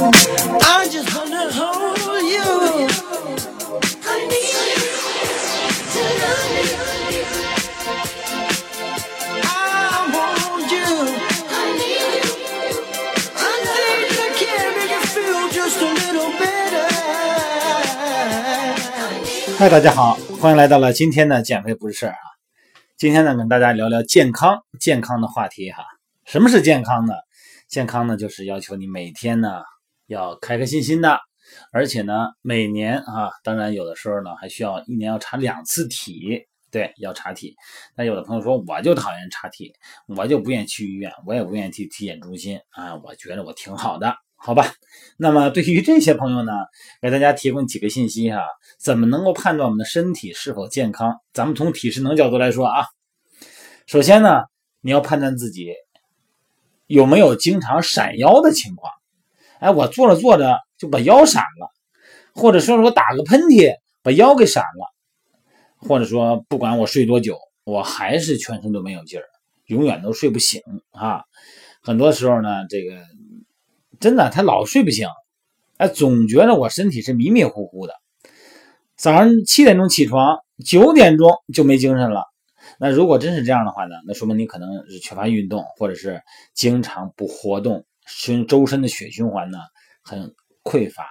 I just wanna hold you. I need to love me. I want you. I need you. I think I can make you feel just a little better. 嗨，大家好，欢迎来到了今天的减肥不是事儿啊。今天呢，跟大家聊聊健康健康的话题哈。什么是健康呢？健康呢，就是要求你每天呢要开开心心的，而且呢，每年啊，当然有的时候呢，还需要一年要查两次体，对，要查体。那有的朋友说，我就讨厌查体，我就不愿意去医院，我也不愿意去体检中心啊，我觉得我挺好的，好吧？那么对于这些朋友呢，给大家提供几个信息哈，怎么能够判断我们的身体是否健康？咱们从体适能角度来说啊，首先呢，你要判断自己有没有经常闪腰的情况。哎，我坐着坐着就把腰闪了，或者说是我打个喷嚏把腰给闪了，或者说不管我睡多久，我还是全身都没有劲儿，永远都睡不醒啊。很多时候呢，这个真的他老睡不醒，哎，总觉得我身体是迷迷糊糊的。早上七点钟起床，九点钟就没精神了。那如果真是这样的话呢，那说明你可能是缺乏运动，或者是经常不活动，身周身的血循环呢很匮乏，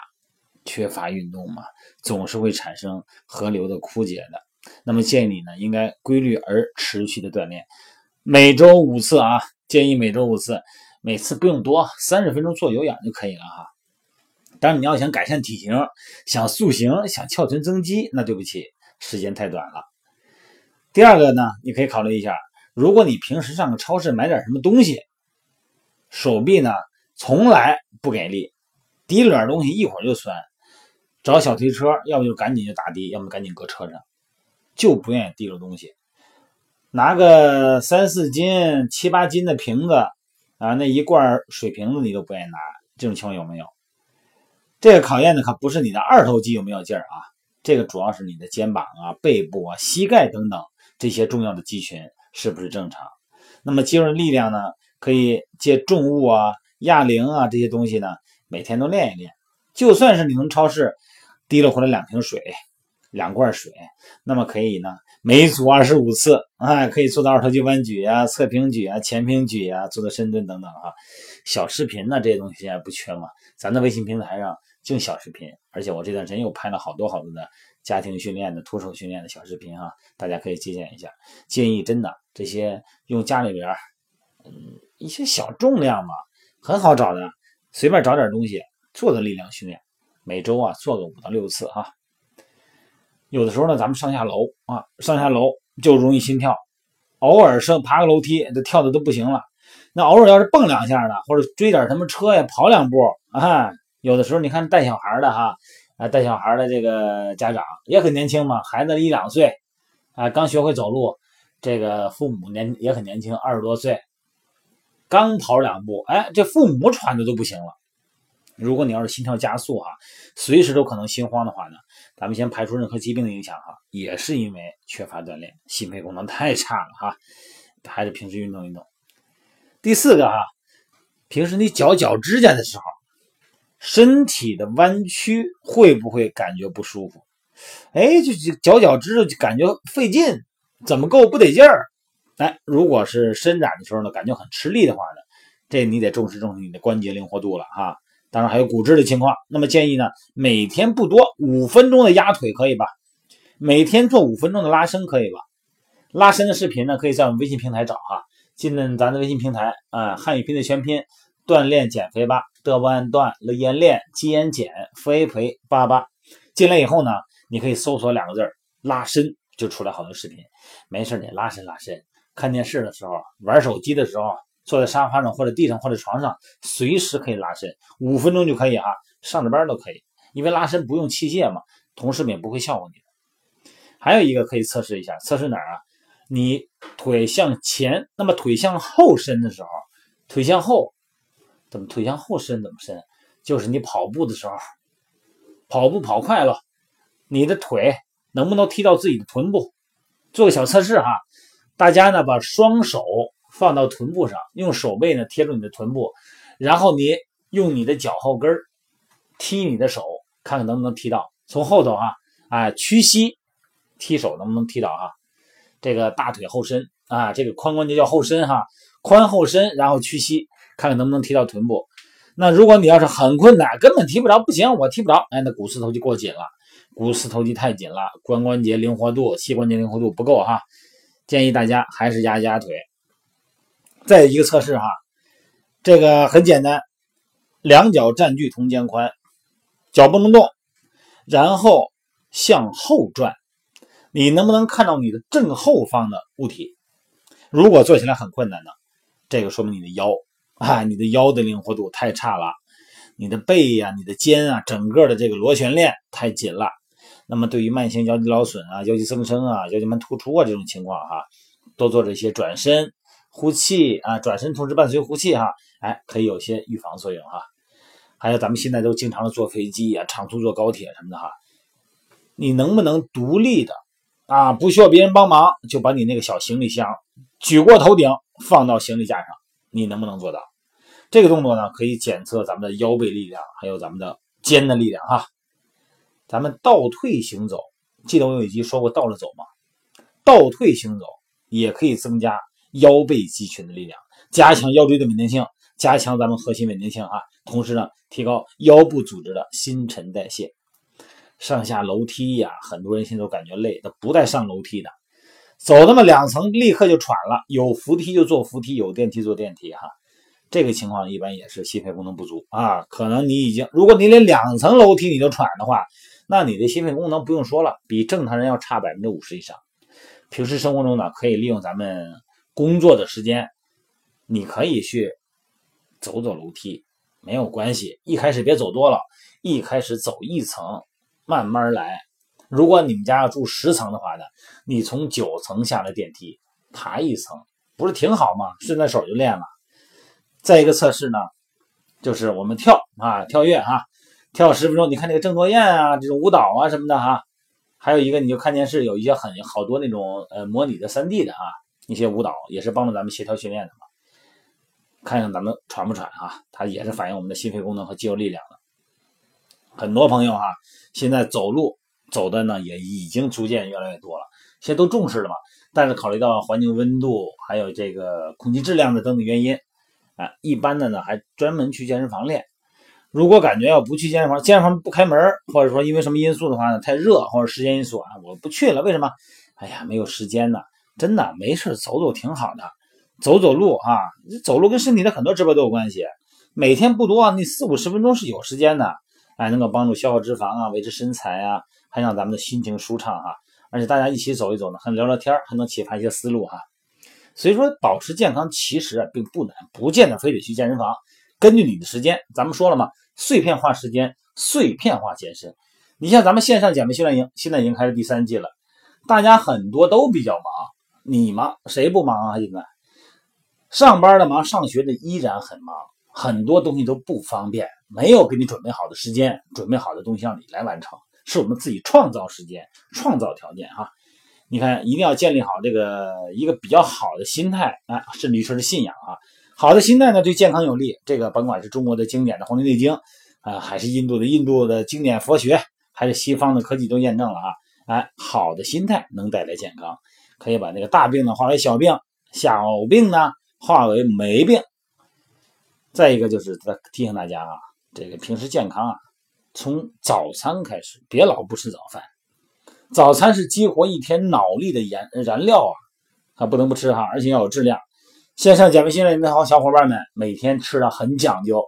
缺乏运动嘛，总是会产生河流的枯竭的。那么建议你呢，应该规律而持续的锻炼，每周五次啊，建议每周五次，每次不用多，三十分钟做有氧就可以了哈。当然，你要想改善体型，想塑形，想翘臀增肌，那对不起，时间太短了。第二个呢，你可以考虑一下，如果你平时上个超市买点什么东西，手臂呢从来不给力，提了点东西一会儿就酸，找小推车，要不就赶紧就打的，要么赶紧搁车上，就不愿意提着东西，拿个三四斤、七八斤的瓶子啊，那一罐水瓶子你都不愿意拿，这种情况有没有？这个考验的可不是你的二头肌有没有劲儿啊，这个主要是你的肩膀啊、背部啊、膝盖等等这些重要的肌群是不是正常。那么肌肉力量呢，可以借重物啊、哑铃啊这些东西呢，每天都练一练。就算是你从超市提了回来两瓶水、两罐水，那么可以呢，每组二十五次，啊，可以做到二头肌弯举啊、侧平举啊、前平举啊、做到深蹲等等啊。小视频呢，这些东西现在不缺嘛，咱的微信平台上。净小视频，而且我这段时间又拍了好多好多的家庭训练的、徒手训练的小视频哈，大家可以借鉴一下。建议真的这些用家里边，嗯，一些小重量嘛，很好找的，随便找点东西做的力量训练，每周啊做个五到六次啊。有的时候呢，咱们上下楼啊，上下楼就容易心跳，偶尔上爬个楼梯，这跳的都不行了。那偶尔要是蹦两下呢，或者追点什么车呀，跑两步啊。有的时候你看带小孩的哈，啊带小孩的这个家长也很年轻嘛，孩子一两岁，啊刚学会走路，这个父母年也很年轻，二十多岁，刚跑两步，哎这父母喘的都不行了。如果你要是心跳加速哈，随时都可能心慌的话呢，咱们先排除任何疾病的影响哈，也是因为缺乏锻炼，心肺功能太差了哈，还是平时运动运动。第四个哈，平时你绞脚指甲的时候。身体的弯曲会不会感觉不舒服？哎，就脚脚趾就感觉费劲，怎么够不得劲儿？哎，如果是伸展的时候呢，感觉很吃力的话呢，这你得重视重视你的关节灵活度了哈。当然还有骨质的情况，那么建议呢，每天不多五分钟的压腿可以吧？每天做五分钟的拉伸可以吧？拉伸的视频呢，可以在我们微信平台找哈，进咱的微信平台啊，汉语拼的全拼。锻炼减肥吧，德不安锻了延练肌延减肥培八八。进来以后呢，你可以搜索两个字拉伸，就出来好多视频。没事你拉伸拉伸。看电视的时候，玩手机的时候，坐在沙发上或者地上或者床上，随时可以拉伸，五分钟就可以哈。上着班都可以，因为拉伸不用器械嘛，同事们也不会笑话你。还有一个可以测试一下，测试哪儿啊？你腿向前，那么腿向后伸的时候，腿向后。怎么腿向后伸？怎么伸？就是你跑步的时候，跑步跑快了，你的腿能不能踢到自己的臀部？做个小测试哈，大家呢把双手放到臀部上，用手背呢贴住你的臀部，然后你用你的脚后跟踢你的手，看看能不能踢到。从后头啊，啊屈膝踢手能不能踢到哈？这个大腿后伸啊，这个髋关节叫后伸哈，髋后伸，然后屈膝，看看能不能踢到臀部。那如果你要是很困难，根本踢不着，不行，我踢不着，哎，那股四头肌过紧了，股四头肌太紧了，髋关节灵活度、膝关节灵活度不够哈。建议大家还是压压腿。再一个测试哈，这个很简单，两脚占据同肩宽，脚不能动，然后向后转。你能不能看到你的正后方的物体？如果做起来很困难呢，这个说明你的腰啊，你的腰的灵活度太差了，你的背呀、你的肩啊，整个的这个螺旋链太紧了。那么对于慢性腰肌劳损啊、腰肌增生啊、腰间盘突出啊这种情况哈，多做这些转身、呼气啊，转身同时伴随呼气哈，哎，可以有些预防作用哈。还有咱们现在都经常的坐飞机啊、长途坐高铁什么的哈，你能不能独立的？啊，不需要别人帮忙，就把你那个小行李箱举过头顶，放到行李架上，你能不能做到？这个动作呢，可以检测咱们的腰背力量，还有咱们的肩的力量哈。咱们倒退行走，记得我有一集说过倒着走吗？倒退行走也可以增加腰背肌群的力量，加强腰椎的稳定性，加强咱们核心稳定性啊。同时呢，提高腰部组织的新陈代谢。上下楼梯呀，很多人现在都感觉累，他不带上楼梯的，走那么两层立刻就喘了。有扶梯就坐扶梯，有电梯坐电梯哈。这个情况一般也是心肺功能不足啊。可能你已经，如果你连两层楼梯你都喘的话，那你的心肺功能不用说了，比正常人要差百分之五十以上。平时生活中呢，可以利用咱们工作的时间，你可以去走走楼梯，没有关系。一开始别走多了，一开始走一层。慢慢来。如果你们家要住十层的话呢，你从九层下了电梯，爬一层，不是挺好吗？顺带手就练了。再一个测试呢，就是我们跳啊，跳跃哈，跳十分钟。你看那个郑多燕啊，这种舞蹈啊什么的哈。还有一个，你就看电视，有一些很好多那种呃模拟的三 D 的啊，一些舞蹈也是帮助咱们协调训练的嘛。看看咱们喘不喘啊？它也是反映我们的心肺功能和肌肉力量的。很多朋友哈，现在走路走的呢也已经逐渐越来越多了，现在都重视了嘛。但是考虑到环境温度还有这个空气质量的等等原因，啊，一般的呢还专门去健身房练。如果感觉要不去健身房，健身房不开门，或者说因为什么因素的话呢，太热或者时间因素啊，我不去了。为什么？哎呀，没有时间呢。真的没事走走挺好的，走走路啊，走路跟身体的很多指标都有关系。每天不多，那四五十分钟是有时间的。哎，能够帮助消耗脂肪啊，维持身材啊，还让咱们的心情舒畅哈。而且大家一起走一走呢，还能聊聊天，还能启发一些思路哈。所以说，保持健康其实啊并不难，不见得非得去健身房。根据你的时间，咱们说了嘛，碎片化时间，碎片化健身。你像咱们线上减肥训练营，现在已经开始第三季了，大家很多都比较忙，你忙谁不忙啊？现在上班的忙，上学的依然很忙，很多东西都不方便。没有给你准备好的时间，准备好的东西让你来完成，是我们自己创造时间、创造条件哈。你看，一定要建立好这个一个比较好的心态啊，甚至于说是信仰啊。好的心态呢，对健康有利。这个甭管是中国的经典的《黄帝内经》啊，还是印度的印度的经典佛学，还是西方的科技都验证了啊。哎，好的心态能带来健康，可以把那个大病呢化为小病，小病呢化为没病。再一个就是提醒大家啊。这个平时健康啊，从早餐开始，别老不吃早饭。早餐是激活一天脑力的燃燃料啊，啊不能不吃哈，而且要有质量。线上减肥训练营的好小伙伴们，每天吃的很讲究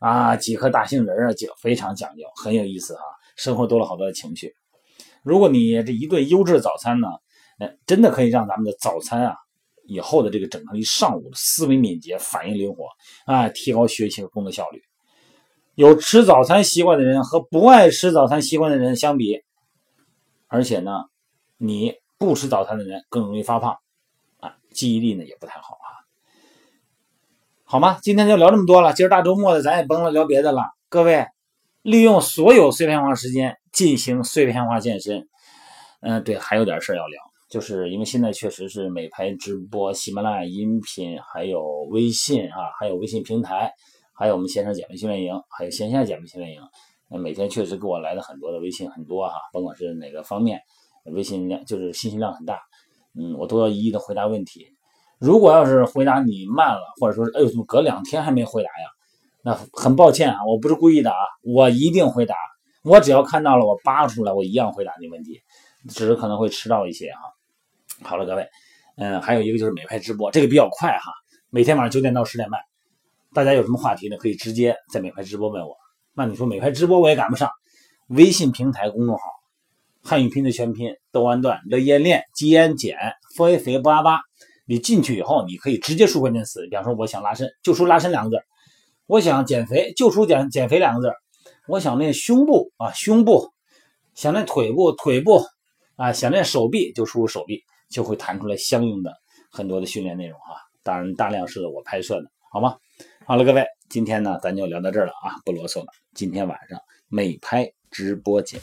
啊，几颗大杏仁啊，就非常讲究，很有意思哈。生活多了好多的情趣。如果你这一顿优质早餐呢，哎，真的可以让咱们的早餐啊，以后的这个整个一上午的思维敏捷、反应灵活啊，提高学习和工作效率。有吃早餐习惯的人和不爱吃早餐习惯的人相比，而且呢，你不吃早餐的人更容易发胖，啊，记忆力呢也不太好啊，好吗？今天就聊这么多了，今儿大周末的，咱也甭了聊别的了。各位，利用所有碎片化时间进行碎片化健身。嗯，对，还有点事儿要聊，就是因为现在确实是美拍直播、喜马拉雅音频，还有微信啊，还有微信平台。还有我们线上减肥训练营，还有线下减肥训练营，每天确实给我来的很多的微信很多哈，甭管是哪个方面，微信量就是信息量很大，嗯，我都要一一的回答问题。如果要是回答你慢了，或者说是哎呦怎么隔两天还没回答呀？那很抱歉啊，我不是故意的啊，我一定回答。我只要看到了，我扒出来，我一样回答你问题，只是可能会迟到一些啊。好了，各位，嗯，还有一个就是美拍直播，这个比较快哈，每天晚上九点到十点半，大家有什么话题呢？可以直接在美拍直播问我。那你说美拍直播我也赶不上，微信平台公众号，汉语拼的全拼，豆安段，乐烟练，鸡烟减，肥肥巴巴。你进去以后，你可以直接输关键词，比方说我想拉伸，就输拉伸两个字；我想减肥，就输减减肥两个字；我想练胸部啊，胸部；想练腿部，腿部啊；想练手臂，就输入手臂，就会弹出来相应的很多的训练内容哈。当然，大量是我拍摄的，好吗？好了，各位，今天呢，咱就聊到这儿了啊，不啰嗦了。今天晚上美拍直播间。